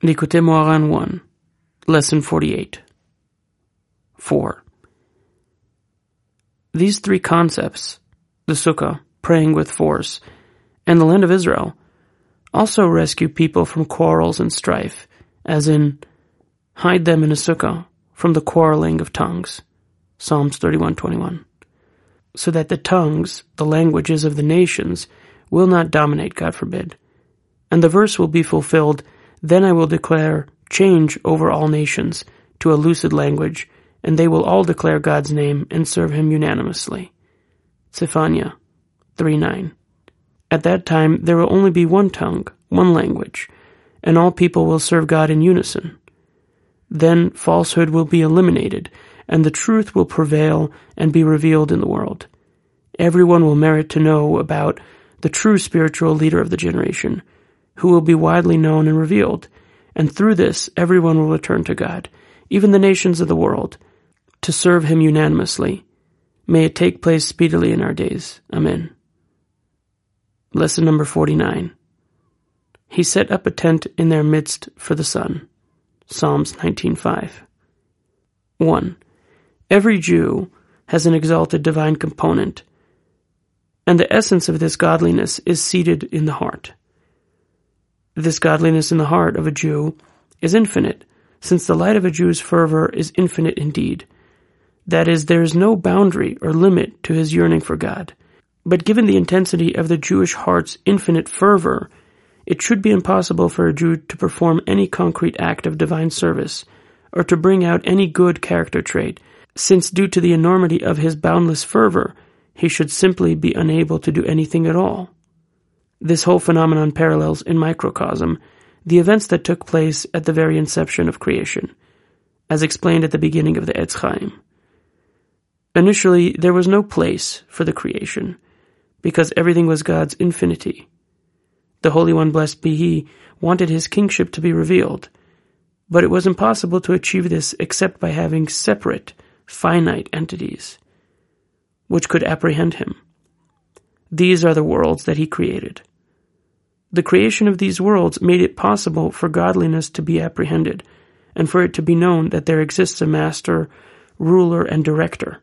Likutey Moharan 1, Lesson 48. 4. These three concepts, the Sukkah, praying with force, and the land of Israel, also rescue people from quarrels and strife, as in, hide them in a Sukkah from the quarreling of tongues. Psalms 31:21. So that the tongues, the languages of the nations, will not dominate, God forbid. And the verse will be fulfilled then I will declare change over all nations to a lucid language, and they will all declare God's name and serve him unanimously. Zephaniah 3:9. At that time there will only be one tongue, one language, and all people will serve God in unison. Then falsehood will be eliminated, and the truth will prevail and be revealed in the world. Everyone will merit to know about the true spiritual leader of the generation who will be widely known and revealed, and through this everyone will return to God, even the nations of the world, to serve him unanimously. May it take place speedily in our days. Amen. Lesson number 49. He set up a tent in their midst for the sun. Psalms 19:5. 1. Every Jew has an exalted divine component, and the essence of this godliness is seated in the heart. This godliness in the heart of a Jew is infinite, since the light of a Jew's fervor is infinite indeed. That is, there is no boundary or limit to his yearning for God. But given the intensity of the Jewish heart's infinite fervor, it should be impossible for a Jew to perform any concrete act of divine service, or to bring out any good character trait, since due to the enormity of his boundless fervor, he should simply be unable to do anything at all. This whole phenomenon parallels in microcosm the events that took place at the very inception of creation, as explained at the beginning of the Etz Chaim. Initially, there was no place for the creation, because everything was God's infinity. The Holy One, blessed be He, wanted His kingship to be revealed, but it was impossible to achieve this except by having separate, finite entities, which could apprehend Him. These are the worlds that He created. The creation of these worlds made it possible for godliness to be apprehended, and for it to be known that there exists a master, ruler, and director.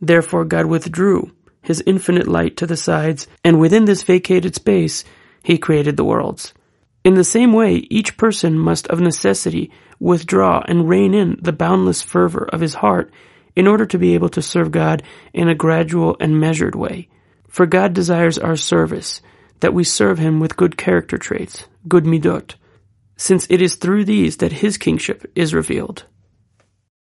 Therefore God withdrew his infinite light to the sides, and within this vacated space, he created the worlds. In the same way, each person must of necessity withdraw and rein in the boundless fervor of his heart in order to be able to serve God in a gradual and measured way. For God desires our service, that we serve him with good character traits, good midot, since it is through these that his kingship is revealed.